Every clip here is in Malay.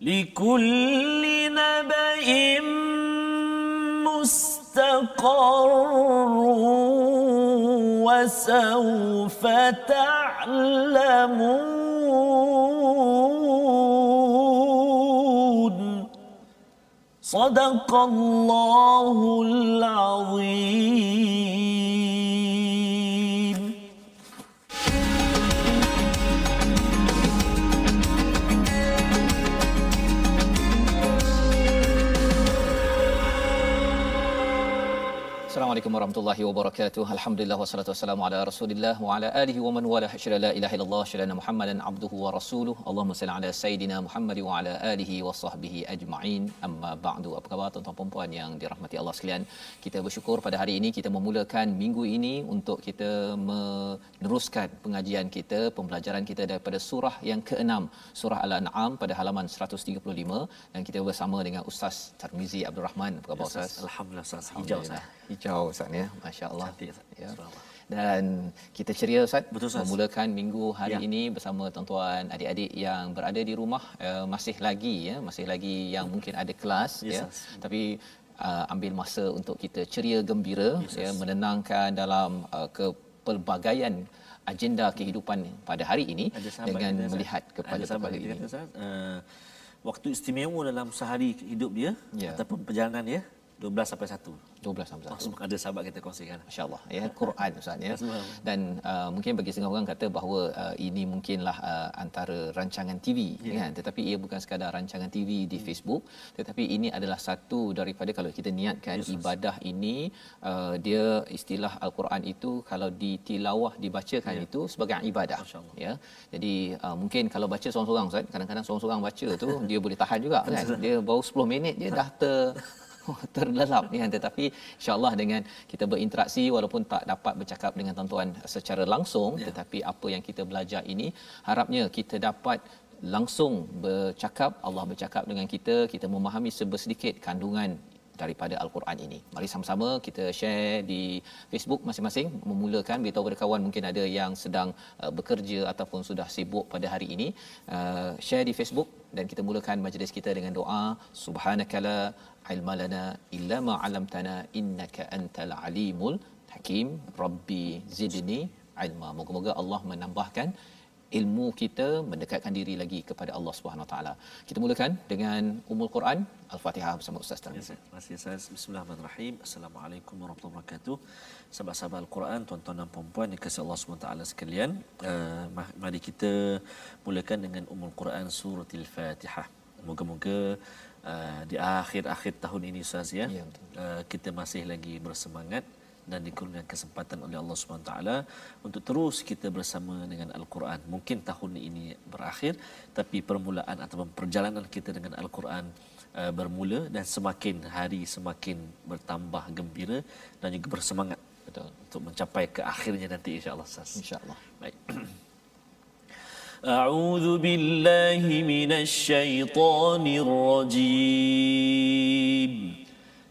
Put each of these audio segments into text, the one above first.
لكل نبأ مستقر وسوف تعلمون. صدق الله العظيم. Assalamualaikum warahmatullahi wabarakatuh. Alhamdulillah wassalatu wassalamu ala Rasulillah wa ala alihi wa man wala syada la ilaha illallah syada Muhammadan abduhu wa rasuluh. Allahumma salli ala sayidina Muhammad wa ala alihi wa sahbihi ajma'in. Amma ba'du. Apa khabar tuan-tuan dan puan yang dirahmati Allah sekalian? Kita bersyukur pada hari ini kita memulakan minggu ini untuk kita meneruskan pengajian kita, pembelajaran kita daripada surah yang ke-6, surah Al-An'am pada halaman 135 dan kita bersama dengan Ustaz Tarmizi Abdul Rahman. Apa khabar Ustaz? Alhamdulillah Ustaz. Hijau Ustaz. Hijau Ustaz ya. Masya-Allah. Cantik Ustaz. Ya. Dan kita ceria Ustaz Betul, Ustaz. memulakan minggu hari Ya. ini bersama tuan-tuan adik-adik yang berada di rumah uh, masih lagi ya, masih lagi yang mungkin ada kelas Yes, ya. Ustaz. Tapi uh, ambil masa untuk kita ceria gembira Yes, ya menenangkan dalam uh, kepelbagaian agenda kehidupan pada hari ini Ada sahabat dengan Ustaz. melihat kepada ada sahabat perkara ini. kata Ustaz, uh, waktu istimewa dalam sehari hidup dia Ya. ataupun perjalanan dia 12 sampai 1. 12 sampai 1. Maksud ada sahabat kita kongsikan. Masya-Allah ya Quran Ustaz ya. Dan uh, mungkin bagi setengah orang kata bahawa uh, ini mungkinlah uh, antara rancangan TV Ya. kan tetapi ia bukan sekadar rancangan TV di Facebook tetapi ini adalah satu daripada kalau kita niatkan Yes, ibadah ini uh, dia istilah al-Quran itu kalau ditilawah dibacakan Ya. itu sebagai ibadah ya. Jadi uh, mungkin kalau baca seorang-seorang Ustaz kadang-kadang seorang-seorang baca tu dia boleh tahan juga kan. Dia baru 10 minit dia dah ter terlelap ya tetapi insyaallah dengan kita berinteraksi walaupun tak dapat bercakap dengan tuan-tuan secara langsung Ya. tetapi apa yang kita belajar ini harapnya kita dapat langsung bercakap Allah bercakap dengan kita kita memahami sebersedikit kandungan daripada al-Quran ini. Mari sama-sama kita share di Facebook masing-masing. Memulakan beritahu kepada kawan mungkin ada yang sedang uh, bekerja ataupun sudah sibuk pada hari ini. Uh, share di Facebook dan kita mulakan majlis kita dengan doa. Subhanakala ilma lana illa ma 'allamtana innaka antal alimul hakim. Rabbi zidni ilma. Moga-moga Allah menambahkan ilmu kita mendekatkan diri lagi kepada Allah Subhanahu Wa Taala. Kita mulakan dengan Ummul Quran Al-Fatihah bersama Ustaz Ya, Tarmizi. Ustaz. Terima kasih Ustaz. Bismillahirrahmanirrahim. Assalamualaikum warahmatullahi wabarakatuh. Sahabat-sahabat Al-Quran, tuan-tuan dan puan-puan yang Allah SWT sekalian. Uh, ma- mari kita mulakan dengan Ummul Quran Surah Al-Fatihah. Moga-moga uh, di akhir-akhir tahun ini Ustaz ya, Ya, betul. uh, kita masih lagi bersemangat dan dikurniakan kesempatan oleh Allah SWT untuk terus kita bersama dengan Al-Quran. Mungkin tahun ini berakhir tapi permulaan ataupun perjalanan kita dengan Al-Quran uh, bermula dan semakin hari semakin bertambah gembira dan juga bersemangat Betul. untuk mencapai ke akhirnya nanti insya-Allah Ustaz. Insya-Allah. Baik. أعوذ بالله من الشيطان الرجيم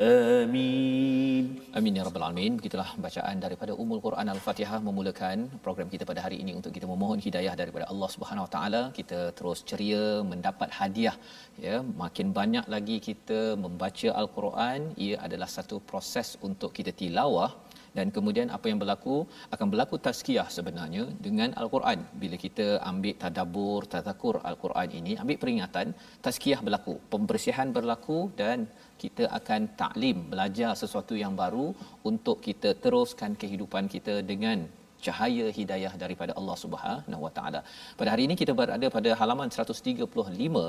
آمين Amin ya rabbal alamin. Begitulah bacaan daripada Ummul Quran Al-Fatihah memulakan program kita pada hari ini untuk kita memohon hidayah daripada Allah Subhanahu Wa Taala. Kita terus ceria mendapat hadiah ya. Makin banyak lagi kita membaca Al-Quran, ia adalah satu proses untuk kita tilawah dan kemudian apa yang berlaku akan berlaku tazkiyah sebenarnya dengan al-Quran. Bila kita ambil tadabbur tazakur al-Quran ini ambil peringatan tazkiyah berlaku pembersihan berlaku dan kita akan taklim belajar sesuatu yang baru untuk kita teruskan kehidupan kita dengan cahaya hidayah daripada Allah Subhanahu Wa Taala. Pada hari ini kita berada pada halaman 135.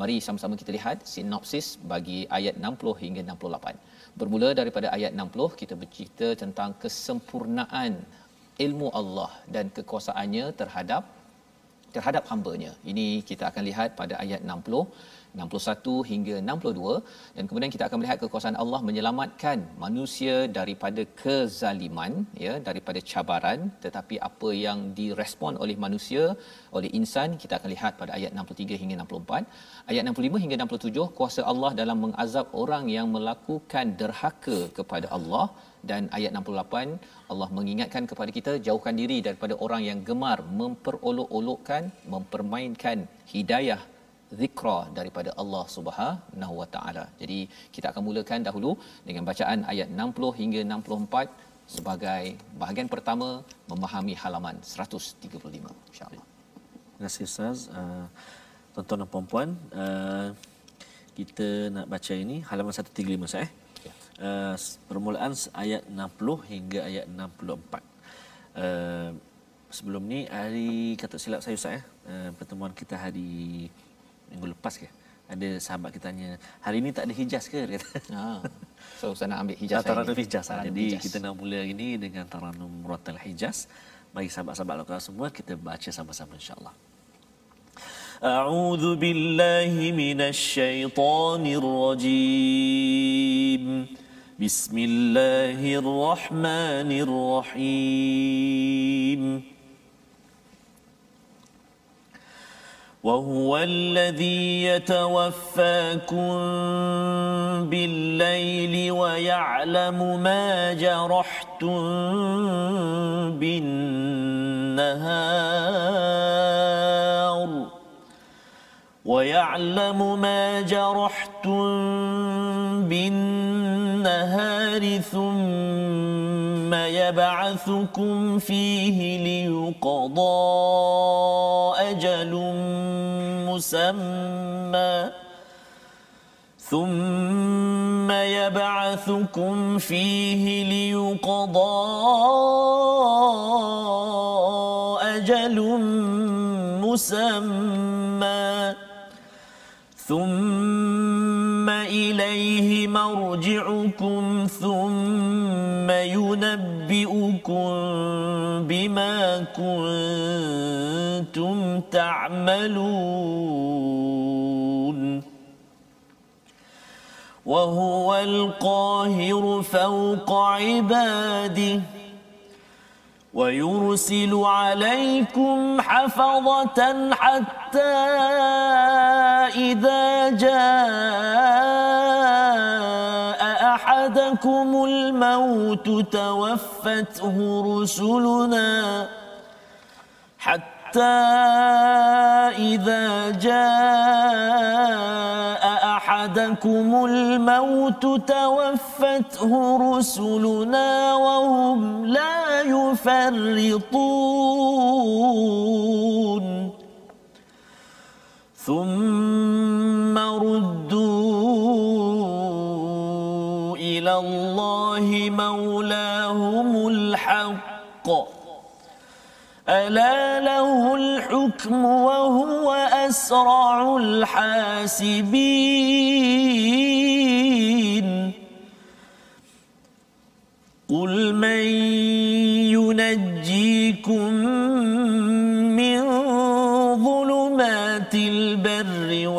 Mari sama-sama kita lihat sinopsis bagi ayat 60 hingga 68. Bermula daripada ayat 60 kita bercerita tentang kesempurnaan ilmu Allah dan kekuasaannya terhadap terhadap hamba-Nya. Ini kita akan lihat pada ayat 60 61 hingga 62 dan kemudian kita akan melihat kekuasaan Allah menyelamatkan manusia daripada kezaliman ya daripada cabaran. Tetapi apa yang direspon oleh manusia oleh insan kita akan lihat pada ayat 63 hingga 64 ayat 65 hingga 67 kuasa Allah dalam mengazab orang yang melakukan derhaka kepada Allah. Dan ayat 68 Allah mengingatkan kepada kita jauhkan diri daripada orang yang gemar memperolok-olokkan mempermainkan hidayah zikra daripada Allah Subhanahu Wa Taala. Jadi kita akan mulakan dahulu dengan bacaan ayat 60 hingga 64 sebagai bahagian pertama memahami halaman 135 insya-Allah. Terima kasih Ustaz. Uh, tuan-tuan dan puan-puan, uh, kita nak baca ini halaman 135 saya. Ya. Uh, permulaan ayat 60 hingga ayat 64. Uh, sebelum ni hari kata silap saya Ustaz ya. Uh, pertemuan kita hari minggu lepas ke ada sahabat kita tanya hari ini tak ada hijaz ke dia kata ha so saya nak ambil hijaz saya taranum hijaz taranum jadi hijaz. kita nak mula ini dengan taranum muratal hijaz bagi sahabat-sahabat lokal semua kita baca sama-sama insyaallah أعوذ بالله من الشيطان الرجيم بسم الله الرحمن الرحيم وهو الذي يتوفاكم بالليل ويعلم ما جرحتم بالنهار ويعلم ما جرحتم بالنهار ثم يبعثكم فيه ليقضى أجل مسمى ثم يبعثكم فيه ليقضى أجل مسمى ثم إليه مرجعكم ثم ينبئكم بما كنتم تعملون. وهو القاهر فوق عباده ويرسل عليكم حفظة حتى إذا جاء أحدكم الموت توفته رسلنا حتى إذا جاء أحدكم الموت توفته رسلنا وهم لا يفرطون ثم مولاهم الحق. ألا له الحكم وهو أسرع الحاسبين. قل من ينجيكم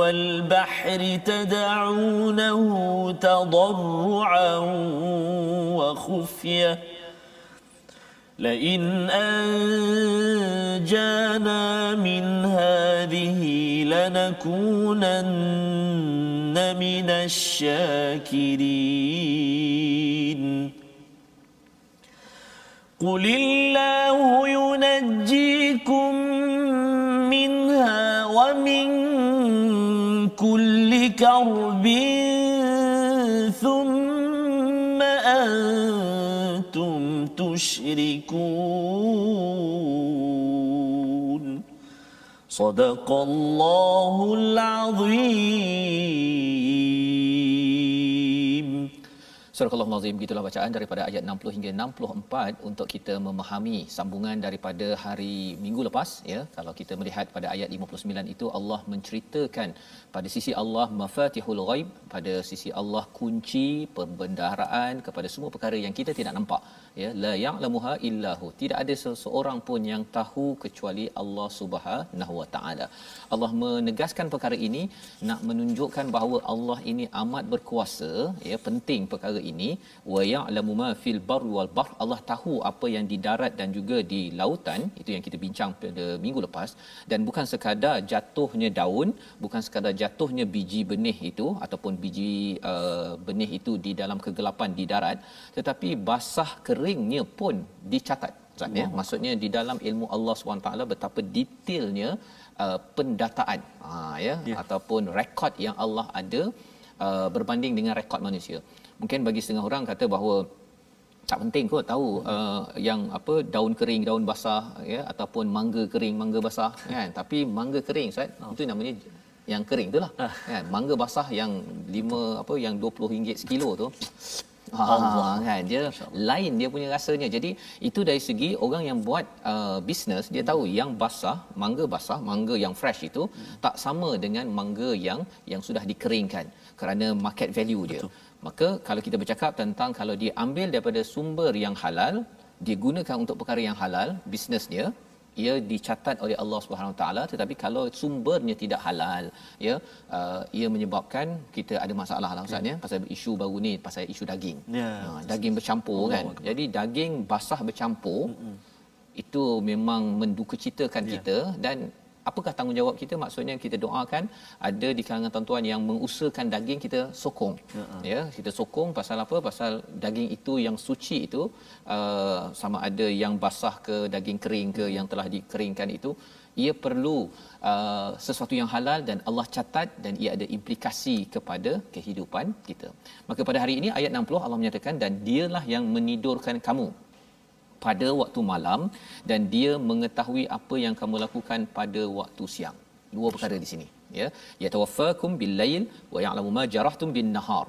والبحر تدعونه تضرعا وخفيه لئن أنجانا من هذه لنكونن من الشاكرين. قل الله ينجيكم منها ومن كل كرب ثم أنتم تشركون. صدق الله العظيم. Surah Al-Azim gitulah bacaan daripada ayat 60 hingga 64 untuk kita memahami sambungan daripada hari minggu lepas ya. Kalau kita melihat pada ayat 59 itu Allah menceritakan pada sisi Allah mafatihul ghaib pada sisi Allah kunci perbendaharaan kepada semua perkara yang kita tidak nampak ya la ya'lamuha illahu. Tidak ada seseorang pun yang tahu kecuali Allah Subhanahu wa taala. Allah menegaskan perkara ini nak menunjukkan bahawa Allah ini amat berkuasa ya penting perkara ini. Wa ya'lamu ma fil barri wal bahr. Allah tahu apa yang di darat dan juga di lautan. Itu yang kita bincang pada minggu lepas. Dan bukan sekadar jatuhnya daun bukan sekadar jatuhnya biji benih itu ataupun biji uh, benih itu di dalam kegelapan di darat tetapi basah keringnya pun dicatat Ustaz ya. Maksudnya di dalam ilmu Allah SWT betapa detailnya uh, pendataan ha ya yeah. ataupun rekod yang Allah ada uh, berbanding dengan rekod manusia. Mungkin bagi setengah orang kata bahawa tak penting kot tahu uh, yang apa daun kering daun basah ya ataupun mangga kering mangga basah kan. Tapi mangga kering Ustaz oh. itu namanya yang kering itulah ah. kan. Mangga basah yang 5 apa yang 20 ringgit sekilo tu Ha, kan dia lain dia punya rasanya. Jadi itu dari segi orang yang buat uh, bisnes dia tahu yang basah, mangga basah, mangga yang fresh itu hmm. tak sama dengan mangga yang yang sudah dikeringkan kerana market value dia. Betul. Maka kalau kita bercakap tentang kalau dia ambil daripada sumber yang halal, dia gunakan untuk perkara yang halal, bisnes dia, ia dicatat oleh Allah Subhanahu taala tetapi kalau sumbernya tidak halal ya uh, ia menyebabkan kita ada masalah lah ustaz ya, ya. pasal isu baru ni pasal isu daging. Ya. Uh, daging bercampur kan? Oh, jadi daging basah bercampur mm-hmm. itu memang mendukacitakan ya. kita dan apakah tanggungjawab kita? Maksudnya kita doakan ada di kalangan tuan-tuan yang mengusahakan daging kita sokong. Uh-huh. ya kita sokong pasal apa? Pasal daging itu yang suci itu uh, sama ada yang basah ke daging kering ke yang telah dikeringkan itu ia perlu uh, sesuatu yang halal dan Allah catat dan ia ada implikasi kepada kehidupan kita. Maka pada hari ini ayat 60 Allah menyatakan dan dialah yang menidurkan kamu pada waktu malam dan dia mengetahui apa yang kamu lakukan pada waktu siang. Dua perkara di sini, ya. Yatawaffakum bil-lail wa ya'lamu ma jarahtum bin-nahar.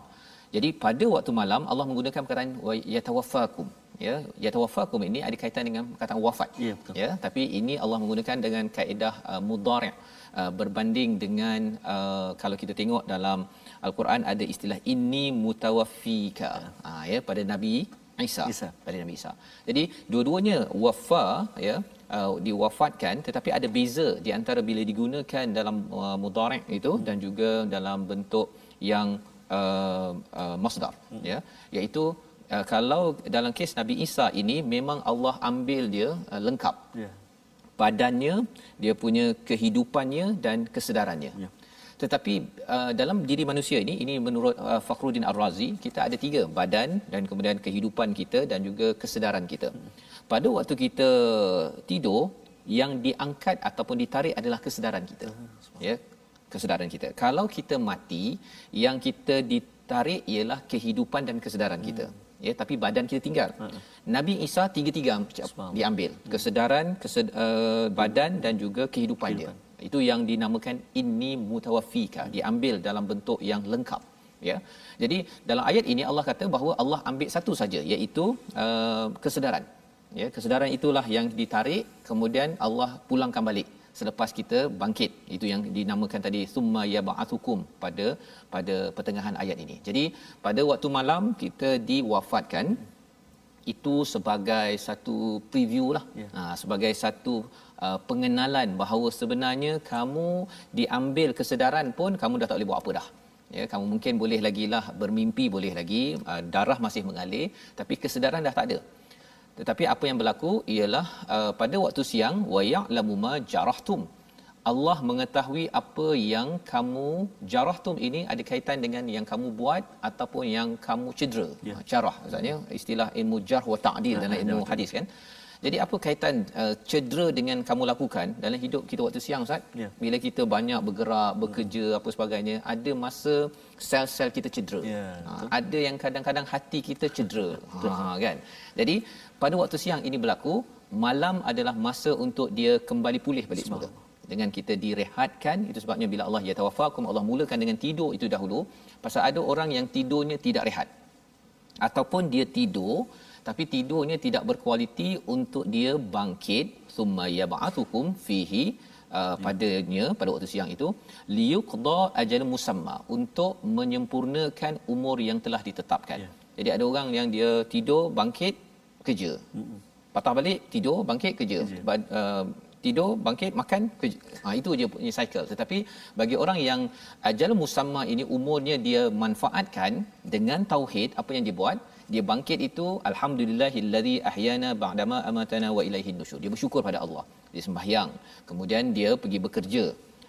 Jadi pada waktu malam Allah menggunakan perkataan yatawaffakum ya yatawaffakum ini ada kaitan dengan perkataan wafat ya, betul. ya tapi ini Allah menggunakan dengan kaedah uh, mudhari' uh, berbanding dengan uh, kalau kita tengok dalam al-Quran ada istilah inni mutawaffika ya. Uh, ya pada nabi Isa, Isa. pada Nabi Isa. Jadi dua-duanya wafa ya uh, diwafatkan tetapi ada beza di antara bila digunakan dalam uh, mudhari' itu dan juga dalam bentuk yang uh, uh, masdar hmm. ya iaitu uh, kalau dalam kes Nabi Isa ini memang Allah ambil dia uh, lengkap. Yeah. Badannya, dia punya kehidupannya dan kesedarannya. Yeah tetapi uh, dalam diri manusia ini ini menurut uh, Fakhruddin Ar-Razi kita ada tiga badan dan kemudian kehidupan kita dan juga kesedaran kita. Pada waktu kita tidur yang diangkat ataupun ditarik adalah kesedaran kita ya kesedaran kita. Kalau kita mati yang kita ditarik ialah kehidupan dan kesedaran kita ya tapi badan kita tinggal. Nabi Isa tiga-tiga diambil kesedaran kesed, uh, badan dan juga kehidupan, kehidupan. dia itu yang dinamakan inni mutawaffika diambil dalam bentuk yang lengkap ya. Jadi dalam ayat ini Allah kata bahawa Allah ambil satu saja iaitu uh, kesedaran ya. Kesedaran itulah yang ditarik kemudian Allah pulangkan balik selepas kita bangkit. Itu yang dinamakan tadi summa yab'athukum pada pada pertengahan ayat ini. Jadi pada waktu malam kita diwafatkan itu sebagai satu preview lah. Yeah. ha, sebagai satu uh, pengenalan bahawa sebenarnya kamu diambil kesedaran pun kamu dah tak boleh buat apa dah ya kamu mungkin boleh lagi lah bermimpi boleh lagi uh, darah masih mengalir tapi kesedaran dah tak ada tetapi apa yang berlaku ialah uh, pada waktu siang wa ya'lamu ma jarahtum Allah mengetahui apa yang kamu jarahtum ini ada kaitan dengan yang kamu buat ataupun yang kamu cedera. Ya. Jarah maksudnya istilah ilmu jarh wa ta'dil Ah, dalam ah, ilmu hadis kan. Jadi apa kaitan uh, cedera dengan kamu lakukan dalam hidup kita waktu siang Ustaz? Ya. Bila kita banyak bergerak, bekerja apa sebagainya, ada masa sel-sel kita cedera. Ya, ha, ada yang kadang-kadang hati kita cedera. Ha kan. Jadi pada waktu siang ini berlaku, malam adalah masa untuk dia kembali pulih balik semula. Dengan kita direhatkan, itu sebabnya bila Allah ya tawafakum Allah mulakan dengan tidur itu dahulu. Pasal ada orang yang tidurnya tidak rehat. Ataupun dia tidur tapi tidurnya tidak berkualiti untuk dia bangkit summa yab'athukum fihi uh, padanya pada waktu siang itu liyuqda ajal musamma untuk menyempurnakan umur yang telah ditetapkan. Ya. Jadi ada orang yang dia tidur bangkit kerja. Patah balik tidur bangkit kerja. Ba- uh, tidur bangkit makan kerja. Ha, itu je punya cycle. Tetapi bagi orang yang ajal musamma ini umurnya dia manfaatkan dengan tauhid apa yang dia buat dia bangkit itu alhamdulillahillazi ahyana ba'dama amatana wa ilaihin nusyur. Dia bersyukur pada Allah. Dia sembahyang. Kemudian dia pergi bekerja.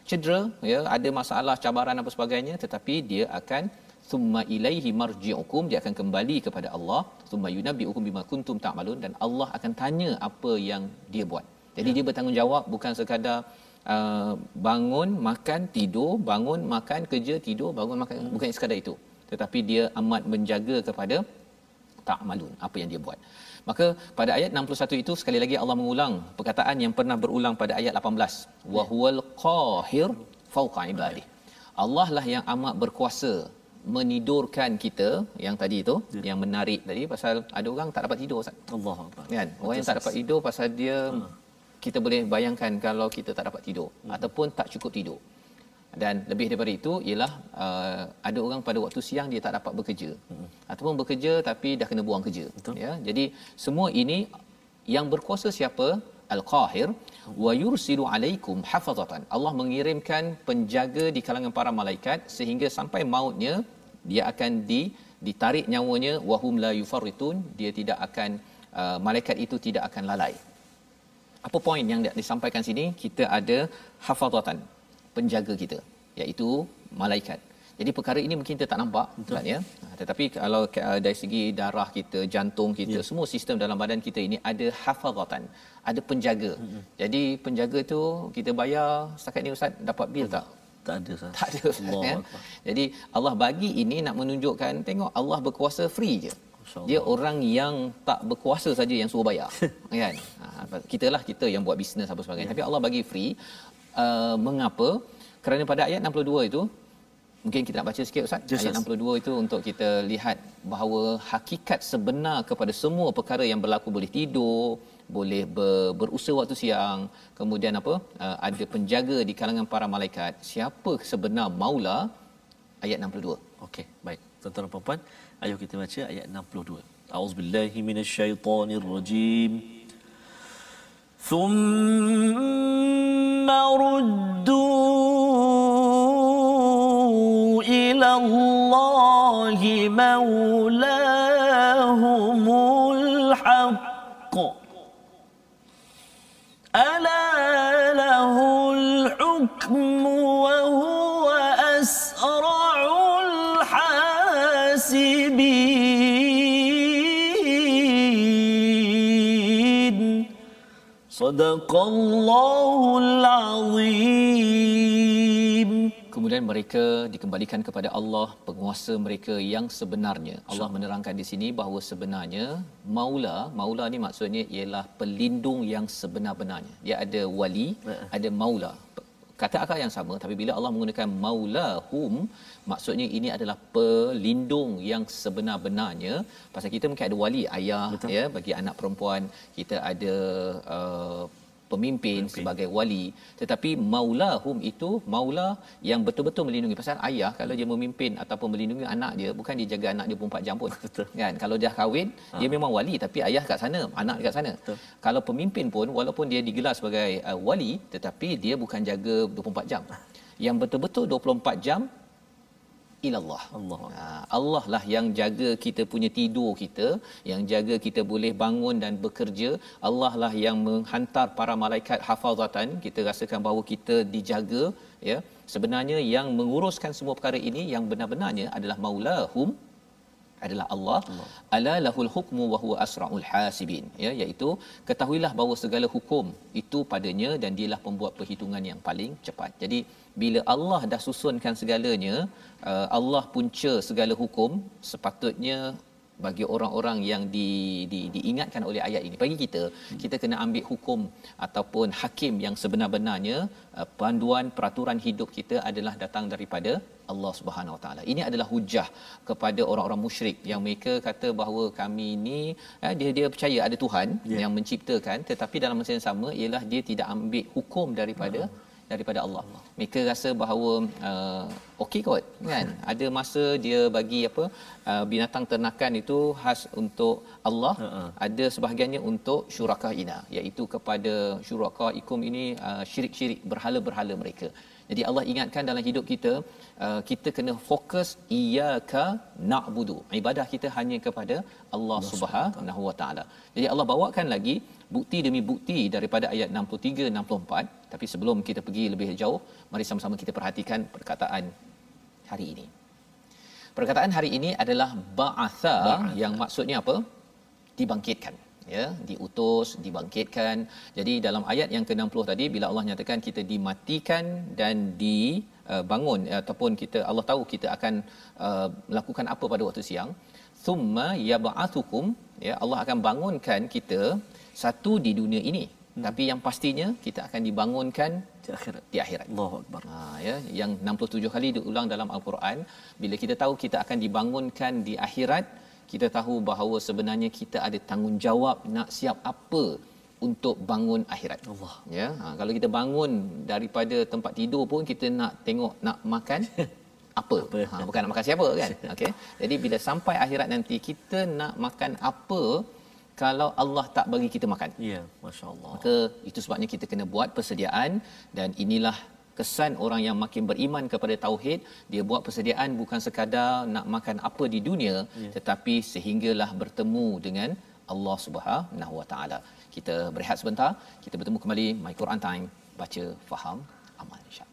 Cedera ya ada masalah cabaran apa sebagainya tetapi dia akan summa ilaihi marji'ukum. Dia akan kembali kepada Allah. Summa yunabbi'ukum bima kuntum ta'malun. Dan Allah akan tanya apa yang dia buat. Jadi ya. dia bertanggungjawab bukan sekadar uh, bangun makan tidur bangun makan kerja tidur bangun makan. Hmm. bukan sekadar itu. Tetapi dia amat menjaga kepada ta'malun apa yang dia buat. Maka pada ayat 61 itu sekali lagi Allah mengulang perkataan yang pernah berulang pada ayat 18 wa huwal qahir fawqa ibadih. Allah lah yang amat berkuasa menidurkan kita yang tadi itu ya. yang menarik tadi pasal ada orang tak dapat tidur Ustaz. Allah Akbar. kan? Orang yang tak dapat tidur pasal dia hmm. kita boleh bayangkan kalau kita tak dapat tidur. Hmm. ataupun tak cukup tidur dan lebih daripada itu ialah uh, ada orang pada waktu siang dia tak dapat bekerja. Hmm. ataupun bekerja tapi dah kena buang kerja. Betul. ya jadi semua ini yang berkuasa siapa? Al-qahir. Wa yursilu alaikum hafazatan. Allah mengirimkan penjaga di kalangan para malaikat sehingga sampai mautnya dia akan di ditarik nyawanya. Wahum la yufarritun. Dia tidak akan uh, malaikat itu tidak akan lalai. Apa poin yang disampaikan sini? Kita ada hafazatan penjaga kita iaitu malaikat jadi perkara ini mungkin kita tak nampak kan ya tetapi kalau dari segi darah kita jantung kita ya. semua sistem dalam badan kita ini ada hafazatan ada penjaga hmm. jadi penjaga tu kita bayar setakat ni ustaz dapat bil tak tak ada sah. tak ada Allah ya? jadi Allah bagi ini nak menunjukkan tengok Allah berkuasa free je dia orang yang tak berkuasa saja yang suruh bayar kan ha, kita lah kita yang buat bisnes apa sebagainya ya. tapi Allah bagi free uh, mengapa? Kerana pada ayat 62 itu mungkin kita nak baca sikit ustaz. Just ayat 62 itu untuk kita lihat bahawa hakikat sebenar kepada semua perkara yang berlaku boleh tidur boleh ber, berusaha waktu siang kemudian apa? Uh, ada penjaga di kalangan para malaikat. Siapa sebenar maula? Ayat 62 okey baik. Tuan-tuan dan puan ayo kita baca ayat 62 auzubillahi minasyaitonirrajim ثم ردوا إلى الله مولاهم صدق الله العظيم Kemudian mereka dikembalikan kepada Allah, penguasa mereka yang sebenarnya. Allah menerangkan di sini bahawa sebenarnya maula, maula ni maksudnya ialah pelindung yang sebenar-benarnya. Dia ada wali, ada maula. Kata akal yang sama tapi bila Allah menggunakan maulahum maksudnya ini adalah pelindung yang sebenar-benarnya pasal kita mungkin ada wali ayah Betul. ya bagi anak perempuan kita ada uh, pemimpin, pemimpin. sebagai wali. Tetapi maulahum itu maula yang betul-betul melindungi. Pasal ayah kalau dia memimpin ataupun melindungi anak dia bukan dia jaga anak dia 24 jam pun. Betul. kan? Kalau dia kahwin ha. dia memang wali tapi ayah kat sana anak dekat sana. Betul. kalau pemimpin pun walaupun dia digelar sebagai uh, wali tetapi dia bukan jaga 24 jam. Yang betul-betul 24 jam ilallah. Allah. Ha, Allah lah yang jaga kita punya tidur kita, yang jaga kita boleh bangun dan bekerja. Allah lah yang menghantar para malaikat hafazatan. Kita rasakan bahawa kita dijaga, ya. Sebenarnya yang menguruskan semua perkara ini yang benar-benarnya adalah maulahum adalah Allah, Allah. ala lahul hukmu wa huwa asraul hasibin ya iaitu ketahuilah bahawa segala hukum itu padanya dan dialah pembuat perhitungan yang paling cepat jadi bila Allah dah susunkan segalanya uh, Allah punca segala hukum sepatutnya bagi orang-orang yang di, di diingatkan oleh ayat ini bagi kita kita kena ambil hukum ataupun hakim yang sebenar-benarnya uh, panduan peraturan hidup kita adalah datang daripada Allah Subhanahu Wa Taala. Ini adalah hujah kepada orang-orang musyrik yang mereka kata bahawa kami ini eh, dia dia percaya ada Tuhan yeah. yang menciptakan tetapi dalam masa yang sama ialah dia tidak ambil hukum daripada uh-huh daripada Allah. Mereka rasa bahawa uh, okey kot kan. Ada masa dia bagi apa uh, binatang ternakan itu khas untuk Allah, uh-uh. ada sebahagiannya untuk syuraka ina iaitu kepada syuraka ikum ini uh, syirik-syirik berhala-berhala mereka. Jadi Allah ingatkan dalam hidup kita uh, kita kena fokus iyyaka na'budu. Ibadah kita hanya kepada Allah Subhanahu wa taala. Jadi Allah bawakan lagi bukti demi bukti daripada ayat 63 64 tapi sebelum kita pergi lebih jauh mari sama-sama kita perhatikan perkataan hari ini. Perkataan hari ini adalah ba'atha yang maksudnya apa? Dibangkitkan ya diutus dibangkitkan jadi dalam ayat yang ke-60 tadi bila Allah nyatakan kita dimatikan dan dibangun uh, ataupun kita Allah tahu kita akan uh, melakukan apa pada waktu siang thumma yab'athukum ya Allah akan bangunkan kita satu di dunia ini hmm. tapi yang pastinya kita akan dibangunkan di akhirat. Di akhirat. Allahu akbar. Ha ya yang 67 kali diulang dalam al-Quran bila kita tahu kita akan dibangunkan di akhirat kita tahu bahawa sebenarnya kita ada tanggungjawab nak siap apa untuk bangun akhirat. Allah. Ya ha, kalau kita bangun daripada tempat tidur pun kita nak tengok nak makan apa, apa? Ha, bukan nak makan siapa kan? Okey. Jadi bila sampai akhirat nanti kita nak makan apa kalau Allah tak bagi kita makan. Ya, masya-Allah. Maka itu sebabnya kita kena buat persediaan dan inilah kesan orang yang makin beriman kepada tauhid, dia buat persediaan bukan sekadar nak makan apa di dunia ya. tetapi sehinggalah bertemu dengan Allah Subhanahu Wa Taala. Kita berehat sebentar, kita bertemu kembali My Quran Time, baca faham amal insya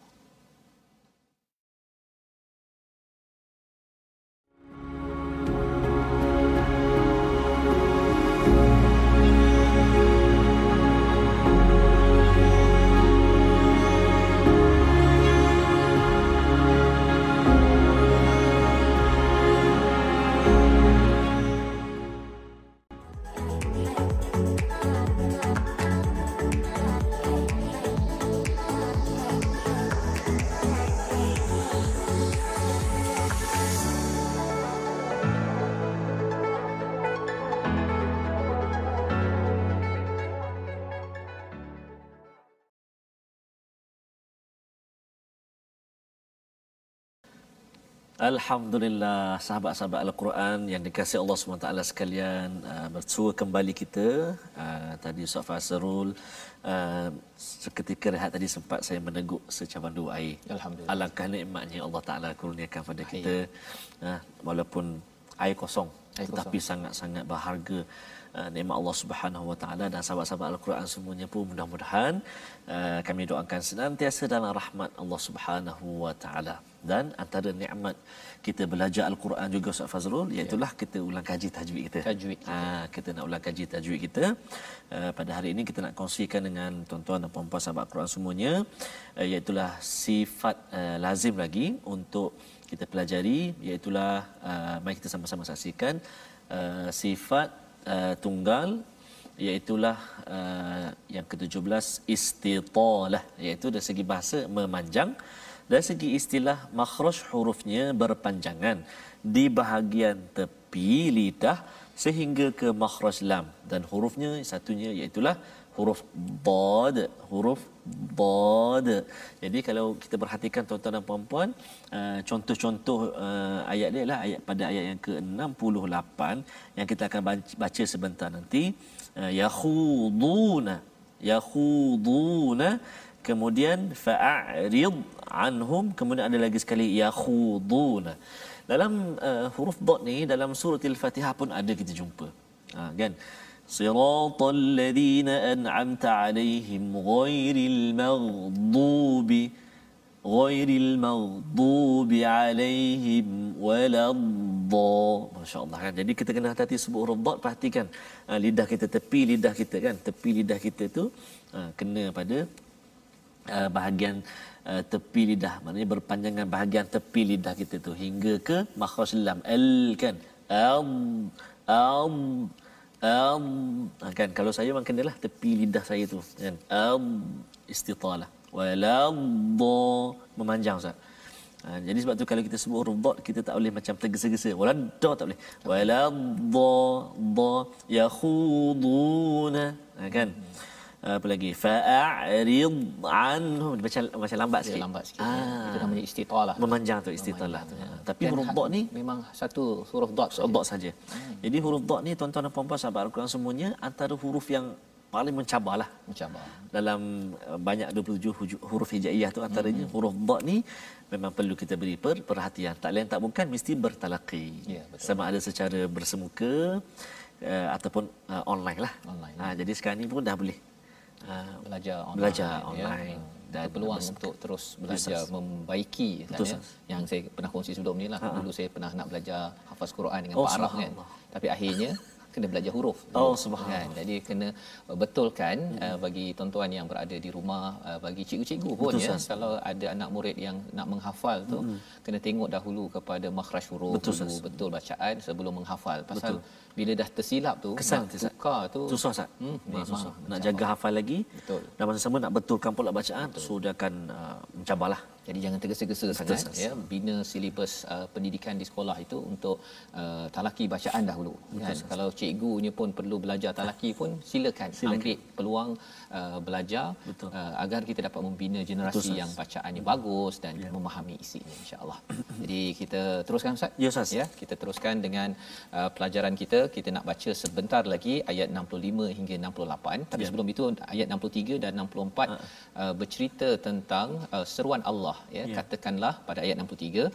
Alhamdulillah sahabat-sahabat Al-Quran yang dikasihi Allah SWT sekalian uh, bersua kembali kita. Uh, tadi Ustaz Fasrul uh, seketika rehat tadi sempat saya meneguk secawan dua air. Alhamdulillah. Alangkah nikmatnya Allah Ta'ala kurniakan pada kita. Uh, walaupun air kosong air tetapi sangat-sangat berharga uh, nikmat Allah Subhanahu Wa Taala dan sahabat-sahabat Al-Quran semuanya pun mudah-mudahan uh, kami doakan senantiasa dalam rahmat Allah Subhanahu Wa Taala dan antara nikmat kita belajar Al-Quran juga Ustaz Fazrul iaitu ya. kita ulang kaji tajwid kita. Tajwid. Ha, kita nak ulang kaji tajwid kita. Uh, pada hari ini kita nak kongsikan dengan tuan-tuan dan puan-puan sahabat Al-Quran semuanya uh, iaitu sifat uh, lazim lagi untuk kita pelajari iaitu uh, mari kita sama-sama saksikan uh, sifat uh, tunggal iaitulah uh, yang ke-17 istitalah. Iaitu dari segi bahasa memanjang dari segi istilah makhraj hurufnya berpanjangan di bahagian tepi lidah sehingga ke makhraj lam. Dan hurufnya satunya iaitulah huruf dad huruf dad. Jadi kalau kita perhatikan tuan-tuan dan puan-puan uh, contoh-contoh uh, ayat dia lah ayat pada ayat yang ke-68 yang kita akan baca sebentar nanti. Uh, yakhuduna yakhuduna kemudian fa'rid anhum kemudian ada lagi sekali yakhuduna. Dalam uh, huruf dot ni dalam surah al-fatihah pun ada kita jumpa. Ha, kan siratal ladzina an'amta alaihim ghairil maghdubi ghairil maghdubi alaihim waladha masyaallah kan? Jadi kita kena hati-hati sebut huruf dot perhatikan. Ha, lidah kita tepi lidah kita kan? Tepi lidah kita tu ha, kena pada uh, bahagian uh, tepi lidah. Maknanya berpanjangan bahagian tepi lidah kita tu. Hingga ke makhraj lam al kan? Am am ha, kan? Kalau saya memang kenalah tepi lidah saya tu kan? Am. Istitalah. Waladha memanjang ustaz. Ha, jadi sebab tu kalau kita sebut huruf dot kita tak boleh macam tergesa-gesa. Waladha tak boleh. Waladha dha yakhuduna. Ha, kan? Apa lagi? Fa'arid anhum macam macam lambat sikit. Dia lambat sikit ya. ah. itu namanya istitalah memanjang tu istitalah tu tapi Dan huruf dot ni memang satu huruf dot huruf dot saja. Hmm. jadi huruf dot ni tuan-tuan dan puan-puan sahabat Al-Quran semuanya antara huruf yang paling mencabarlah mencabar. Dalam uh, banyak 27 huju- huruf hijaiyah tu antaranya hmm. huruf dot ni memang perlu kita beri per- perhatian. Tak lain tak bukan mesti bertalaqi. Ya, betul. sama ada secara bersemuka uh, ataupun uh, online lah. Online, ha, jadi sekarang ni pun dah boleh uh, belajar online belajar ya. online. Dan dan peluang bers- untuk terus belajar Ustaz. membaiki kan, Betul, ya. Yang saya pernah kongsi sebelum ni lah. Dulu saya pernah nak belajar hafaz Quran dengan Oh, Pak Araf kan. tapi akhirnya kena belajar huruf. Oh, Kan? subhanallah. jadi kena betulkan uh, bagi tuan-tuan yang berada di rumah uh, bagi cikgu-cikgu pun Betul, ya kalau ada anak murid yang nak menghafal tu kena tengok dahulu kepada makhraj huruf Betul, dulu betul bacaan sebelum menghafal. Pasal bila dah tersilap tu Kesan nak tu, Ustaz. tukar tu susah Ustaz Hmm, Memang susah nak mencabar. jaga hafal lagi Betul. dan masa sama nak betulkan pula bacaan so dia akan uh, mencabarlah Jadi jangan tergesa-gesa sangat Ustaz. ya bina silibus uh, pendidikan di sekolah itu untuk uh, talaki bacaan dahulu kan kalau cikgunya pun perlu belajar talaki pun silakan, Silakan. ambil peluang uh, belajar Betul. Uh, agar kita dapat membina Betul, generasi Ustaz. yang bacaannya bagus dan memahami isinya insya-Allah. Jadi kita teruskan Ustaz. Ya. Ya, kita teruskan dengan uh, pelajaran kita. Kita nak baca sebentar lagi ayat 65 hingga 68. Tapi Ya. sebelum itu ayat 63 dan 64 uh, bercerita tentang uh, seruan Allah ya. Ya. Katakanlah pada ayat 63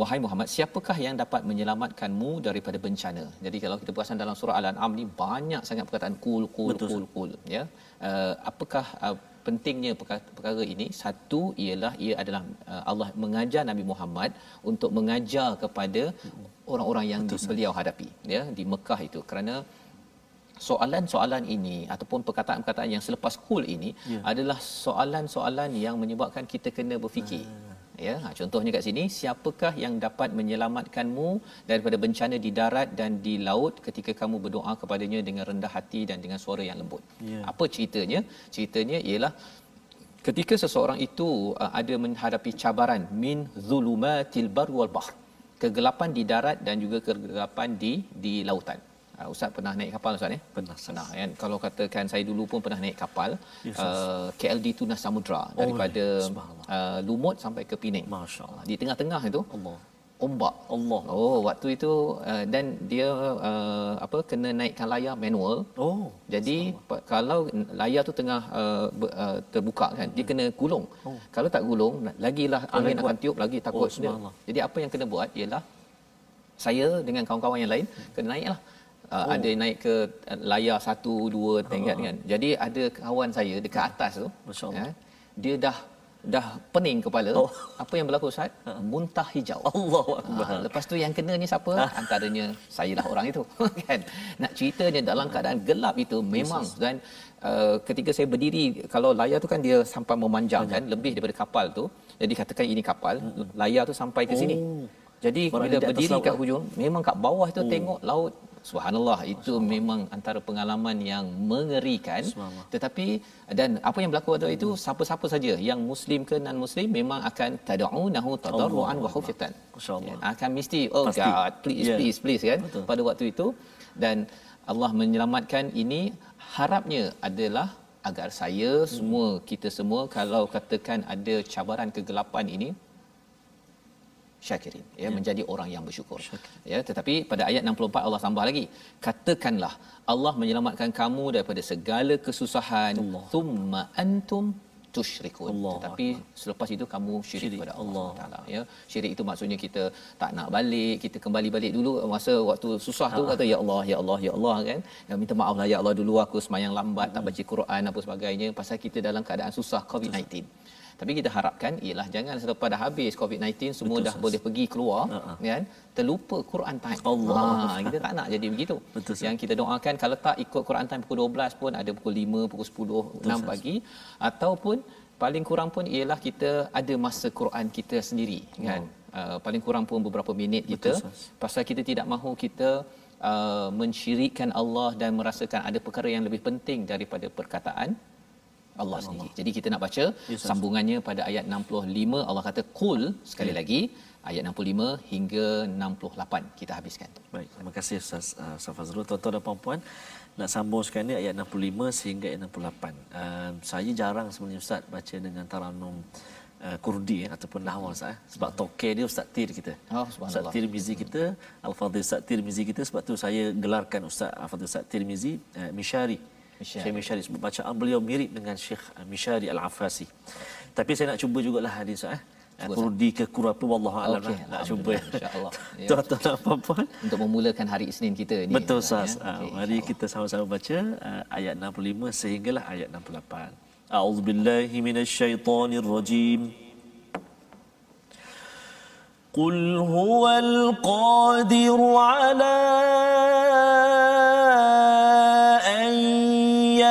Wahai Muhammad, siapakah yang dapat menyelamatkanmu daripada bencana? Jadi kalau kita perasan dalam surah Al-An'am ni banyak sangat perkataan kul kul Betul, kul kul ya. Uh, apakah uh, pentingnya perkara, perkara ini? Satu ialah ia adalah uh, Allah mengajar Nabi Muhammad untuk mengajar kepada orang-orang yang Betul, beliau hadapi ya di Mekah itu kerana soalan-soalan ini ataupun perkataan-perkataan yang selepas kul ini Ya. adalah soalan-soalan yang menyebabkan kita kena berfikir. Ya, ha, contohnya kat sini, siapakah yang dapat menyelamatkanmu daripada bencana di darat dan di laut ketika kamu berdoa kepadanya dengan rendah hati dan dengan suara yang lembut? Ya. Apa ceritanya? Ceritanya ialah ketika seseorang itu uh, ada menghadapi cabaran min zulumatil bar wal bahr kegelapan di darat dan juga kegelapan di di lautan uh, ustaz pernah naik kapal ustaz ya Pernah, pernah kan kalau katakan saya dulu pun pernah naik kapal Ya, Ustaz. uh, KLD Tunas Samudra daripada ya, subhanallah. uh, Lumut sampai ke Penang Masya-Allah. di tengah-tengah itu Allah ombak Allah oh waktu itu uh, dan dia uh, apa kena naikkan layar manual oh jadi kalau layar tu tengah uh, ber, uh, terbuka kan dia kena gulung. Oh. Kalau tak gulung lagilah angin kuat. akan tiup lagi takut Oh, dia. Jadi apa yang kena buat ialah saya dengan kawan-kawan yang lain kena naiklah. Uh, oh. ada naik ke uh, layar satu dua tingkat kan. Jadi ada kawan saya dekat atas tu Allah. dia dah dah pening kepala. Oh. Apa yang berlaku Ustaz? Muntah hijau. Allahu akbar Ha, lepas tu yang kena ni siapa? Antaranya saya lah orang itu. kan? Nak ceritanya dalam keadaan gelap itu memang dan uh, ketika saya berdiri kalau layar tu kan dia sampai memanjang kan lebih daripada kapal tu. Jadi katakan ini kapal, layar tu sampai ke sini. Oh. Jadi Orang bila berdiri kat hujung memang kat bawah tu tengok laut Subhanallah itu memang antara pengalaman yang mengerikan Subhanallah. tetapi dan apa yang berlaku waktu itu siapa-siapa saja yang muslim ke non muslim memang akan tad'unahu tadarruan wa khufyatan Masya-Allah. Ya, akan mesti oh Pasti. God please Ya. please please kan Betul. pada waktu itu dan Allah menyelamatkan ini harapnya adalah agar saya semua kita semua kalau katakan ada cabaran kegelapan ini syakirin ya, menjadi orang yang bersyukur. Ya tetapi pada ayat 64 Allah tambah lagi katakanlah Allah menyelamatkan kamu daripada segala kesusahan. Thumma antum tusyrikun. Allah tetapi selepas itu kamu syirik, Syirik. kepada Allah Allah. Taala ya. Syirik itu maksudnya kita tak nak balik kita kembali balik dulu masa waktu susah tu kata ya Allah ya Allah ya Allah kan. Ya, minta maaf lah ya Allah dulu aku semayang lambat tak baca Quran apa sebagainya pasal kita dalam keadaan susah COVID-19 tapi kita harapkan ialah jangan selepas dah habis COVID-19 semua Betul, dah Ustaz. boleh pergi keluar Ha-ha. kan terlupa Quran time. Allah. Ha, kita tak nak jadi begitu. Betul. Yang kita doakan kalau tak ikut Quran time pukul 12 pun ada pukul 5, pukul 10, 6 Ustaz. pagi ataupun paling kurang pun ialah kita ada masa Quran kita sendiri kan. Uh, paling kurang pun beberapa minit kita Betul, pasal kita tidak mahu kita uh, mensyirikkan Allah dan merasakan ada perkara yang lebih penting daripada perkataan Allah sendiri. Jadi kita nak baca Ustaz. sambungannya pada ayat 65 Allah kata qul sekali Ya. lagi ayat 65 hingga 68 kita habiskan. Baik, terima kasih Ustaz uh, Ustaz Fazrul. Tuan-tuan dan puan-puan, nak sambung sekarang ni ayat 65 sehingga ayat 68. Uh, saya jarang sebenarnya Ustaz baca dengan taranum uh, Kurdi eh, ataupun nahwa Ustaz eh. sebab toke dia Ustaz Tir kita. Oh. Ustaz Tirmizi kita, Al-Fadhil Ustaz Tirmizi kita sebab tu saya gelarkan Ustaz Al-Fadhil Ustaz Tirmizi uh, Mishari. Mishari. Syekh Mishari sebab bacaan beliau mirip dengan Syekh uh, Mishari Al-Afasi. Tapi saya nak cuba jugalah hadis Ustaz eh. Uh, Cuba, Kurdi ke Kurapa wallahu alam Okey, lah. nak cuba. Alhamdulillah, insya-Allah. Ya. Tuan-tuan dan puan-puan, Untuk memulakan hari Isnin kita ni. Betul Ustaz, Ustaz. ya. Ya? Okey, Mari insya-Allah. kita sama-sama baca uh, ayat 65 sehinggalah ayat 68. A'udzubillahi minasyaitonirrajim. قل هو القادر على أن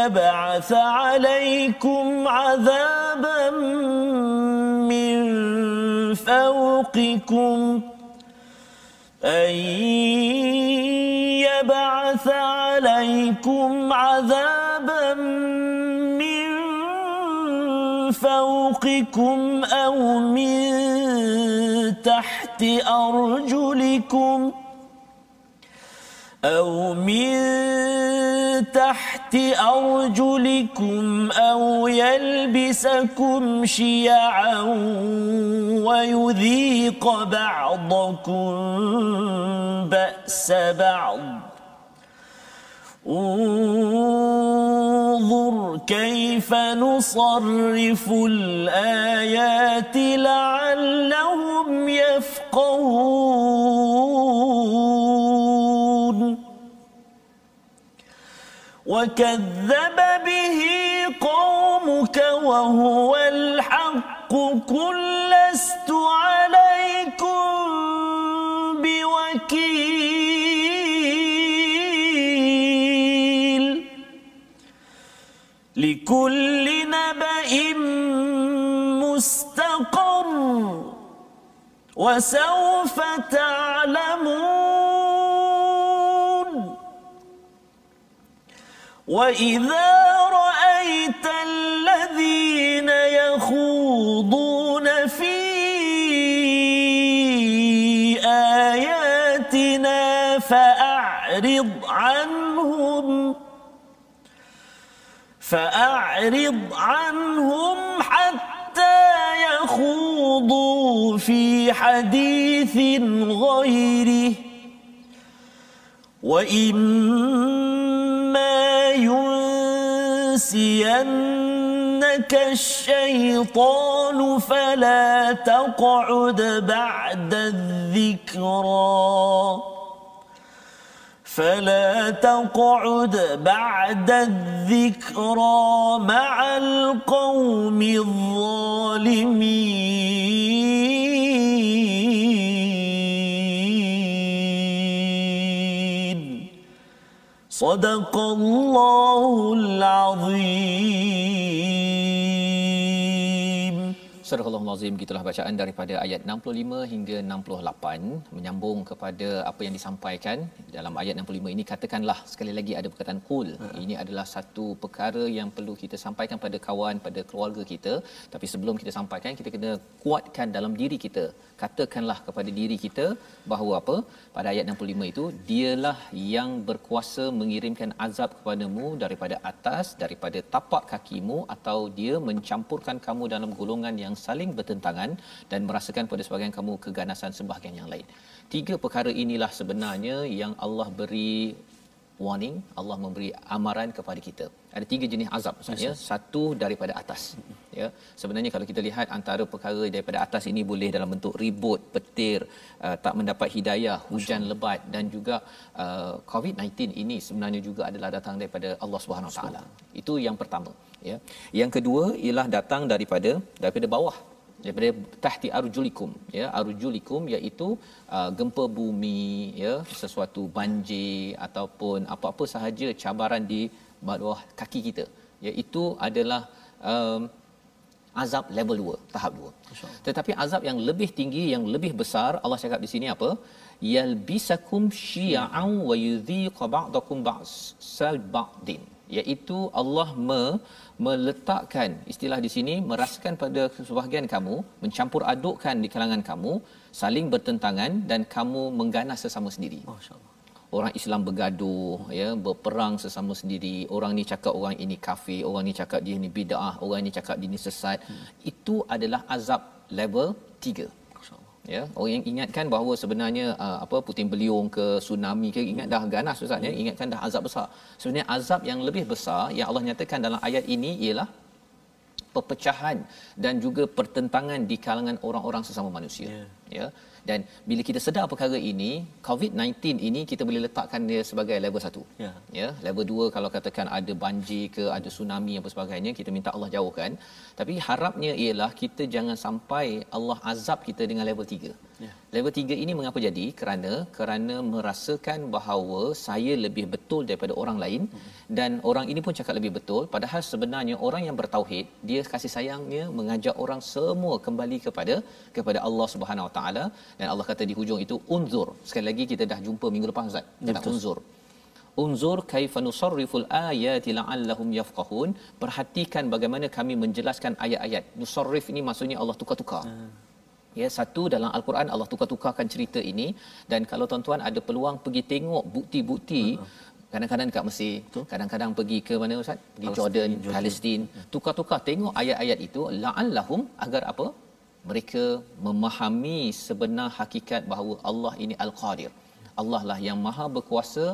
يبعث عليكم عذابا من فوقكم أن يبعث عليكم عذابا من فوقكم أو من تحت أرجلكم أو من تحت أرجلكم أو يلبسكم شيعا ويذيق بعضكم بأس بعض. انظر كيف نصرف الآيات لعلهم يفقهون. وكذب به قومك وهو الحق قل لست عليكم بوكيل. لكل نبأ مستقر وسوف تعلمون وإذا رأيت الذين يخوضون في آياتنا فأعرض عنهم فأعرض عنهم حتى يخوضوا في حديث غيره وإما ينسينك الشيطان فلا تقعد بعد الذكرى. فلا تقعد بعد الذكرى مع القوم الظالمين. صدق الله العظيم Surah Al-Azim gitulah bacaan daripada ayat 65 hingga 68 menyambung kepada apa yang disampaikan dalam ayat 65 ini katakanlah sekali lagi ada perkataan qul ini adalah satu perkara yang perlu kita sampaikan pada kawan pada keluarga kita. Tapi sebelum kita sampaikan kita kena kuatkan dalam diri kita. Katakanlah kepada diri kita bahawa apa? Pada ayat 65 itu dialah yang berkuasa mengirimkan azab kepadamu daripada atas daripada tapak kakimu atau dia mencampurkan kamu dalam golongan yang saling bertentangan dan merasakan pada sebahagian kamu keganasan sebahagian yang lain. Tiga perkara inilah sebenarnya yang Allah beri warning, Allah memberi amaran kepada kita. ada tiga jenis azab maksudnya satu daripada atas ya. Sebenarnya kalau kita lihat antara perkara daripada atas ini boleh dalam bentuk ribut petir uh, tak mendapat hidayah hujan lebat dan juga uh, covid-19 ini sebenarnya juga adalah datang daripada Allah Subhanahu taala. Itu yang pertama ya. Yang kedua ialah datang daripada daripada bawah daripada tahti arjulikum ya. Arjulikum iaitu uh, gempa bumi ya sesuatu banjir ataupun apa-apa sahaja cabaran di bawah kaki kita. Iaitu adalah um, azab level 2 tahap 2 tetapi azab yang lebih tinggi yang lebih besar Allah cakap di sini apa? Yalbisakum syi'an wa yudhiqa ba'dakum ba'sal ba'din. Iaitu Allah me, meletakkan istilah di sini merasakan pada sebahagian kamu mencampur adukkan di kalangan kamu saling bertentangan dan kamu mengganas sesama sendiri. Masyaallah. Orang Islam bergaduh ya berperang sesama sendiri. Orang ni cakap orang ini kafir orang ni cakap dia ni bidah orang ni cakap dia ni sesat. Hmm. itu adalah azab level 3 ya. Orang yang ingatkan bahawa sebenarnya uh, apa puting beliung ke tsunami ke ingat dah ganas ustaz ya. Ingatkan dah azab besar. Sebenarnya azab yang lebih besar yang Allah nyatakan dalam ayat ini ialah perpecahan dan juga pertentangan di kalangan orang-orang sesama manusia. Yeah. Ya. Dan bila kita sedar perkara ini COVID-19 ini kita boleh letakkan dia sebagai level 1 ya. Ya level 2 kalau katakan ada banjir ke ada tsunami apa sebagainya kita minta Allah jauhkan. Tapi harapnya ialah kita jangan sampai Allah azab kita dengan level 3 ya. Level 3 ini mengapa jadi? Kerana kerana merasakan bahawa saya lebih betul daripada orang lain hmm. dan orang ini pun cakap lebih betul. Padahal sebenarnya orang yang bertauhid dia kasih sayangnya mengajak orang semua kembali kepada kepada Allah Subhanahu Wa Taala. Dan Allah kata di hujung itu unzur. Sekali lagi kita dah jumpa minggu lepas Ustaz. Tentang unzur. Unzur kaifa nusarriful ayati la'allahum yafqahun. Perhatikan bagaimana kami menjelaskan ayat-ayat. Nusarrif ini maksudnya Allah tukar-tukar. Hmm. ya satu dalam al-Quran Allah tukar-tukarkan cerita ini. Dan kalau tuan-tuan ada peluang pergi tengok bukti-bukti hmm. kadang-kadang dekat Mesir kadang-kadang pergi ke mana ustaz? Di Jordan. Palestin. Tukar-tukar tengok ayat-ayat itu la'allahum agar apa mereka memahami sebenar hakikat bahawa Allah ini al-Qadir. Allah lah yang maha berkuasa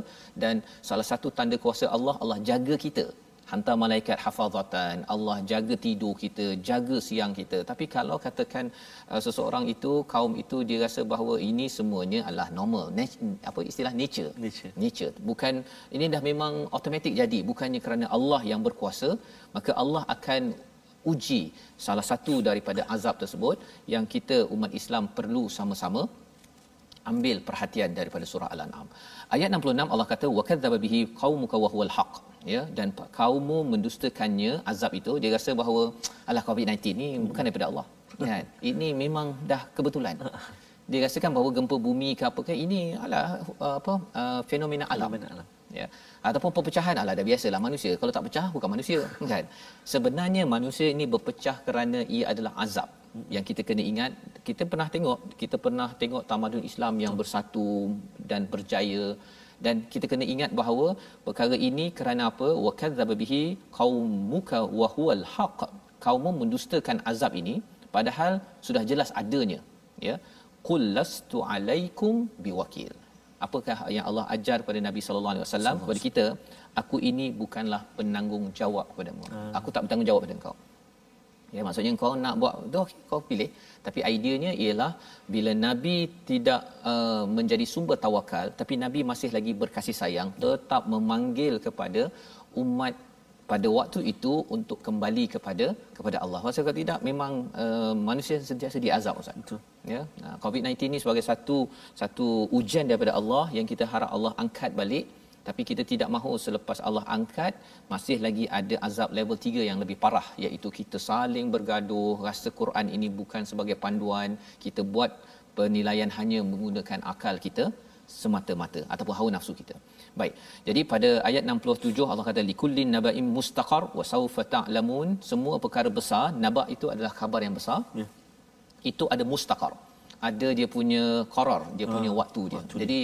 dan salah satu tanda kuasa Allah Allah jaga kita. Hantar malaikat hafazatan Allah jaga tidur kita jaga siang kita. Tapi kalau katakan uh, seseorang itu kaum itu dia rasa bahawa ini semuanya adalah normal nat- apa istilah nature. nature. Nature. Bukan ini dah memang automatik jadi. Bukannya kerana Allah yang berkuasa maka Allah akan uji salah satu daripada azab tersebut yang kita umat Islam perlu sama-sama ambil perhatian daripada surah al-an'am. Ayat 66 Allah kata wa kadzdzaba bihi qaumuka wa huwal haqq. Ya dan kaummu mendustakannya azab itu. Dia rasa bahawa alah covid-19 ni bukan daripada Allah. Kan ini memang dah kebetulan. Dia rasakan bahawa gempa bumi ke apa ke ini alah apa uh, fenomena alam. fenomena alam ya. Ataupun perpecahan ala dah biasalah manusia. Kalau tak pecah bukan manusia kan? Sebenarnya manusia ini berpecah kerana ia adalah azab yang kita kena ingat. Kita pernah tengok kita pernah tengok tamadun Islam yang bersatu dan berjaya. Dan kita kena ingat bahawa perkara ini kerana apa? Wa kadzdzaba bihi qaumuka wa huwal haqq. Kaummu mendustakan azab ini padahal sudah jelas adanya ya. Qul lastu alaikum biwakil apakah yang Allah ajar kepada Nabi sallallahu alaihi wasallam kepada kita aku ini bukanlah penanggung jawab kepadamu hmm. aku tak bertanggung jawab pada engkau. Ya maksudnya kau nak buat tu okay, kau pilih. Tapi ideanya ialah bila nabi tidak uh, menjadi sumber tawakal tapi nabi masih lagi berkasih sayang tetap memanggil kepada umat pada waktu itu untuk kembali kepada kepada Allah. Masa kalau tidak memang uh, manusia sentiasa diazab Ustaz. Betul. Ya. Nah, COVID-19 ini sebagai satu satu ujian daripada Allah yang kita harap Allah angkat balik tapi kita tidak mahu selepas Allah angkat masih lagi ada azab level 3 yang lebih parah iaitu kita saling bergaduh rasa Quran ini bukan sebagai panduan kita buat penilaian hanya menggunakan akal kita semata-mata ataupun hawa nafsu kita. Baik. Jadi pada ayat 67 Allah kata likullin naba'im mustaqar wa sawfa ta'lamun semua perkara besar naba itu adalah khabar yang besar. Ya. Itu ada mustaqar. Ada dia punya qarar, dia ha, punya waktu dia. Waktu Jadi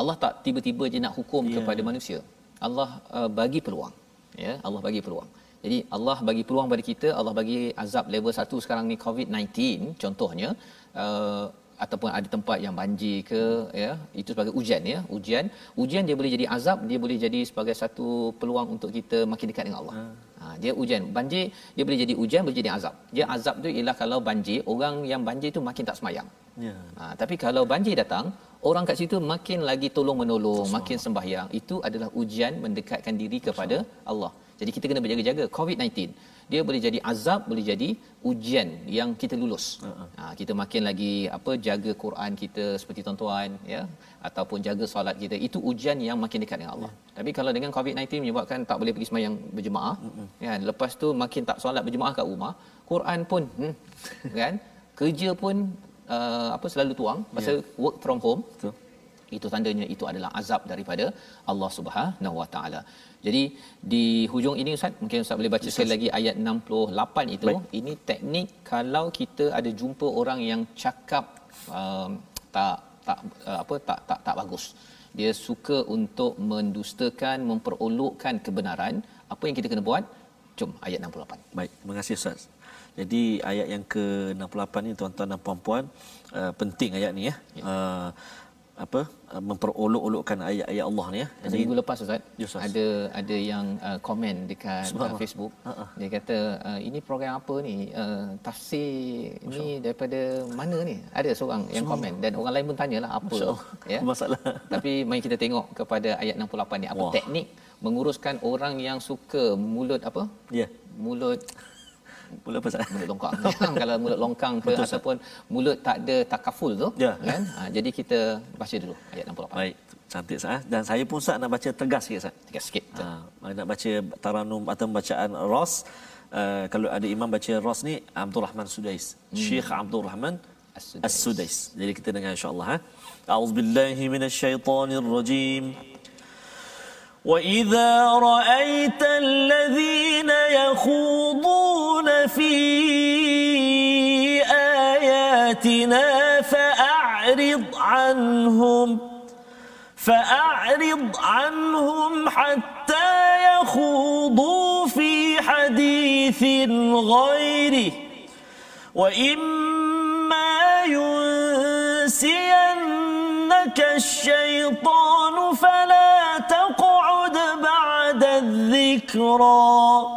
Allah tak tiba-tiba je nak hukum ya. kepada manusia. Allah uh, bagi peluang. Ya, Allah bagi peluang. Jadi Allah bagi peluang pada kita, Allah bagi azab level 1 sekarang ni COVID-19 contohnya uh, ataupun ada tempat yang banjir ke ya itu sebagai ujian ya ujian. Ujian dia boleh jadi azab dia boleh jadi sebagai satu peluang untuk kita makin dekat dengan Allah. Ha, dia ujian. Banjir dia boleh jadi ujian boleh jadi azab. Dia azab tu ialah kalau banjir orang yang banjir tu makin tak semayang. Ya. ha, tapi kalau banjir datang orang kat situ makin lagi tolong menolong makin sembahyang. Itu adalah ujian mendekatkan diri kepada Allah. Jadi kita kena berjaga-jaga. COVID-19 dia boleh jadi azab boleh jadi ujian yang kita lulus. Uh-huh. ha, kita makin lagi apa jaga Quran kita seperti tuan-tuan ya ataupun jaga solat kita. Itu ujian yang makin dekat dengan Allah. Yeah. tapi kalau dengan COVID-19 menyebabkan tak boleh pergi sembahyang berjemaah uh-huh. kan lepas tu makin tak solat berjemaah kat rumah Quran pun hmm, kan kerja pun uh, apa selalu tuang pasal yeah. work from home Betul. itu tandanya itu adalah azab daripada Allah Subhanahu Wa Taala jadi di hujung ini Ustaz, mungkin Ustaz boleh baca sekali lagi ayat 68 itu. Baik. Ini teknik kalau kita ada jumpa orang yang cakap um, tak tak uh, apa tak tak tak bagus. Dia suka untuk mendustakan, memperolokkan kebenaran. Apa yang kita kena buat? Jom ayat 68. Baik, terima kasih Ustaz. Jadi ayat yang ke-68 ni tuan-tuan dan puan-puan uh, penting ayat ni ya. ya. Uh, apa uh, memperolok-olokkan ayat-ayat Allah ni ya. Jadi minggu lepas Ustaz, yes, ada ada yang uh, komen dekat uh, Facebook. Uh-uh. Dia kata uh, ini program apa ni? Uh, tafsir Masya ni daripada mana ni? Ada seorang yang komen dan orang lain pun tanyalah apa ya. Masalah. Tapi mari kita tengok kepada ayat 68 ni apa Wah. teknik menguruskan orang yang suka mulut apa? Ya. Yeah. Mulut mulut apa sah? mulut longkang kalau mulut longkang ke Betul, ataupun sah. mulut tak ada takaful tu ya. kan ha, jadi kita baca dulu ayat 68 baik cantik sah dan saya pun sah nak baca tegas sikit sah tegas sikit ha, nak baca taranum atau bacaan ros uh, kalau ada imam baca ros ni Abdul Rahman Sudais hmm. Syekh Abdul Rahman As-Sudais. Jadi kita dengar insya-Allah ha. A'udzubillahi minasyaitonirrajim. واذا رايت الذين يخوضون في اياتنا فاعرض عنهم فاعرض عنهم حتى يخوضوا في حديث غيره واما ينسينك الشيطان فلا الذكرى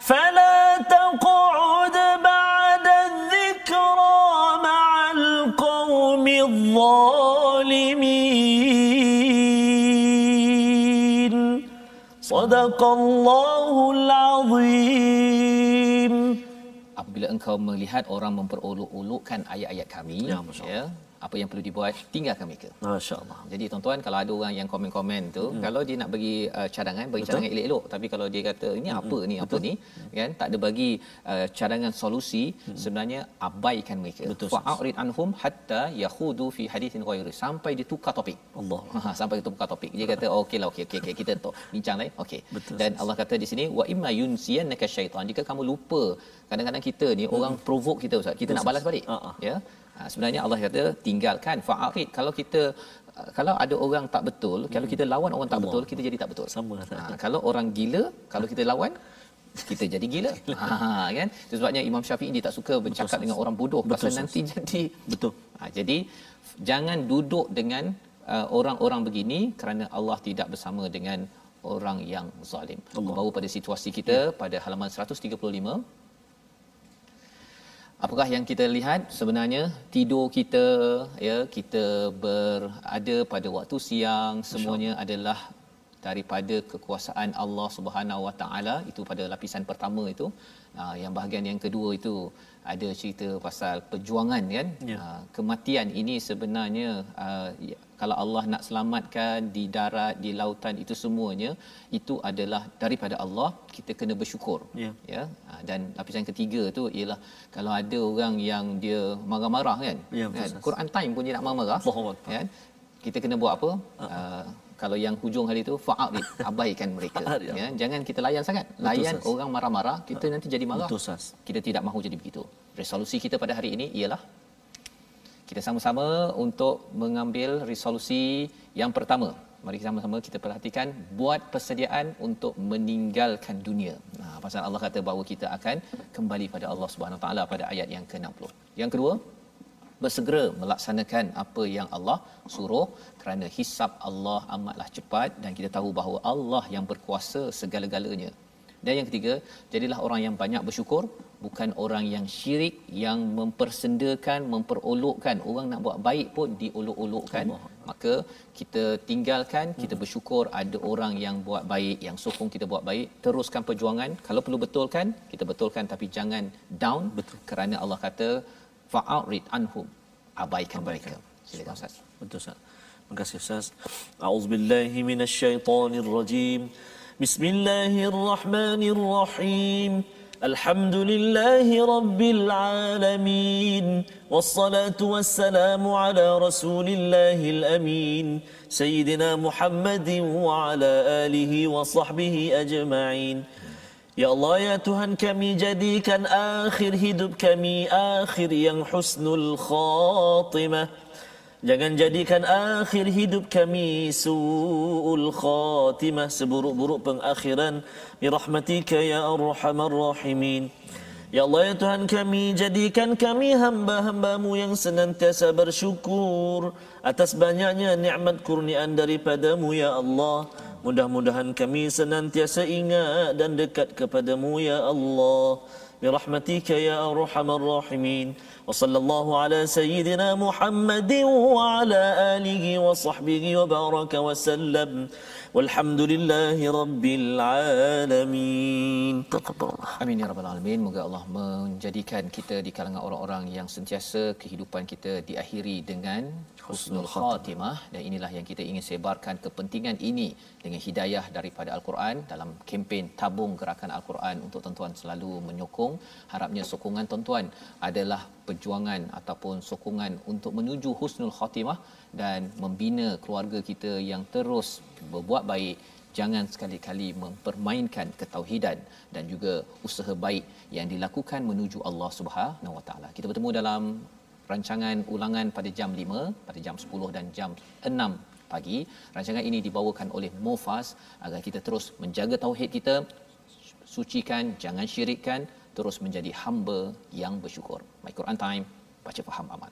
فلا تقعد بعد الذكرى مع القوم الظالمين صدق الله العظيم apabila engkau melihat orang memperolok-olokkan ayat-ayat kami ya, ya apa yang perlu dibuat tinggalkan mereka. Masya-Allah. Jadi tuan-tuan kalau ada orang yang komen-komen tu hmm. kalau dia nak bagi uh, cadangan bagi Betul. cadangan elok-elok tapi kalau dia kata ini hmm. apa ni apa ni kan tak ada bagi uh, cadangan solusi hmm. sebenarnya abaikan mereka. Fa'rid anhum hatta yakhudu fi hadithin ghairi sampai dia tukar topik. Allah. Ha, sampai dia tukar topik. Dia kata oh, okeylah okey okey okey kita tu bincang lain. Okey. Dan Allah kata di sini wa imma yunsiyannaka syaitan jika kamu lupa kadang-kadang kita ni hmm. orang provoke kita ustaz kita Betul. nak balas balik. Uh-huh. Ya. Ha, sebenarnya Allah kata tinggalkan fa'arid. Kalau kita kalau ada orang tak betul hmm. kalau kita lawan orang tak Allah. betul kita jadi tak betul. Sama. Ha, kalau orang gila kalau kita lawan kita jadi gila. Ha, kan? Itu sebabnya Imam Syafi'i dia tak suka bercakap betul, dengan orang bodoh. Betul, pasal nanti jadi betul. Ha, jadi jangan duduk dengan uh, orang-orang begini kerana Allah tidak bersama dengan orang yang zalim. Membawa pada situasi kita ya. pada halaman 135 apakah yang kita lihat sebenarnya tidur kita ya kita berada pada waktu siang semuanya adalah daripada kekuasaan Allah Subhanahu Wa Taala. Itu pada lapisan pertama itu. Yang bahagian yang kedua itu ada cerita pasal perjuangan kan? Ya. uh, kematian ini sebenarnya uh, kalau Allah nak selamatkan di darat di lautan itu semuanya itu adalah daripada Allah kita kena bersyukur. Ya, ya? Uh, dan lapisan ketiga tu ialah kalau ada orang yang dia marah-marah kan, ya, kan? Quran time pun dia nak marah-marah. Kan? Kita kena buat apa? Uh, uh kalau yang hujung hari itu fa'arid abaikan mereka. Ya. ya jangan kita layan sangat. Layan Betul, orang marah-marah kita nanti jadi marah. Betul, sas. kita tidak mahu jadi begitu. Resolusi kita pada hari ini ialah kita sama-sama untuk mengambil resolusi yang pertama. Mari sama-sama kita perhatikan buat persediaan untuk meninggalkan dunia. Nah pasal Allah kata bahawa kita akan kembali pada Allah Subhanahu taala pada ayat yang ke-60. Yang kedua bersegera melaksanakan apa yang Allah suruh kerana hisab Allah amatlah cepat dan kita tahu bahawa Allah yang berkuasa segala-galanya. Dan yang ketiga, jadilah orang yang banyak bersyukur, bukan orang yang syirik yang mempersendakan, memperolokkan. Orang nak buat baik pun diolok-olokkan. Maka kita tinggalkan, kita bersyukur ada orang yang buat baik, yang sokong kita buat baik, teruskan perjuangan. Kalau perlu betulkan, kita betulkan tapi jangan down Betul. kerana Allah kata fa'arid anhum abaikan, mereka. Silakan Ustaz. Betul Ustaz. Terima kasih Ustaz. A'udzubillahi minasyaitonirrajim. Bismillahirrahmanirrahim. الحمد لله رب العالمين والصلاة والسلام على رسول الله الأمين سيدنا محمد وعلى آله وصحبه أجمعين Ya Allah ya Tuhan kami jadikan akhir hidup kami akhir yang husnul khatimah. Jangan jadikan akhir hidup kami su'ul khatimah seburuk-buruk pengakhiran. Birahmatika ya arhamar rahimin. Ya Allah ya Tuhan kami jadikan kami hamba-hambamu yang senantiasa bersyukur atas banyaknya nikmat kurniaan daripadamu ya Allah. Mudah-mudahan kami senantiasa ingat dan dekat kepadamu ya Allah. Birahmatika ya arhamar rahimin. Wa sallallahu ala sayyidina Muhammadin wa ala alihi wa sahbihi Walhamdulillahi rabbil alamin. Taqabbalallah. Amin ya rabbal alamin. Moga Allah menjadikan kita di kalangan orang-orang yang sentiasa kehidupan kita diakhiri dengan husnul khatimah dan inilah yang kita ingin sebarkan kepentingan ini dengan hidayah daripada al-Quran dalam kempen tabung gerakan al-Quran untuk tuan-tuan selalu menyokong harapnya sokongan tuan-tuan adalah perjuangan ataupun sokongan untuk menuju husnul khatimah dan membina keluarga kita yang terus berbuat baik jangan sekali-kali mempermainkan ketauhidan dan juga usaha baik yang dilakukan menuju Allah Subhanahu Wa Taala. Kita bertemu dalam rancangan ulangan pada jam 5, pada jam 10 dan jam 6 pagi. Rancangan ini dibawakan oleh Mufas agar kita terus menjaga tauhid kita, sucikan, jangan syirikkan, terus menjadi hamba yang bersyukur. My Quran Time, baca faham amal.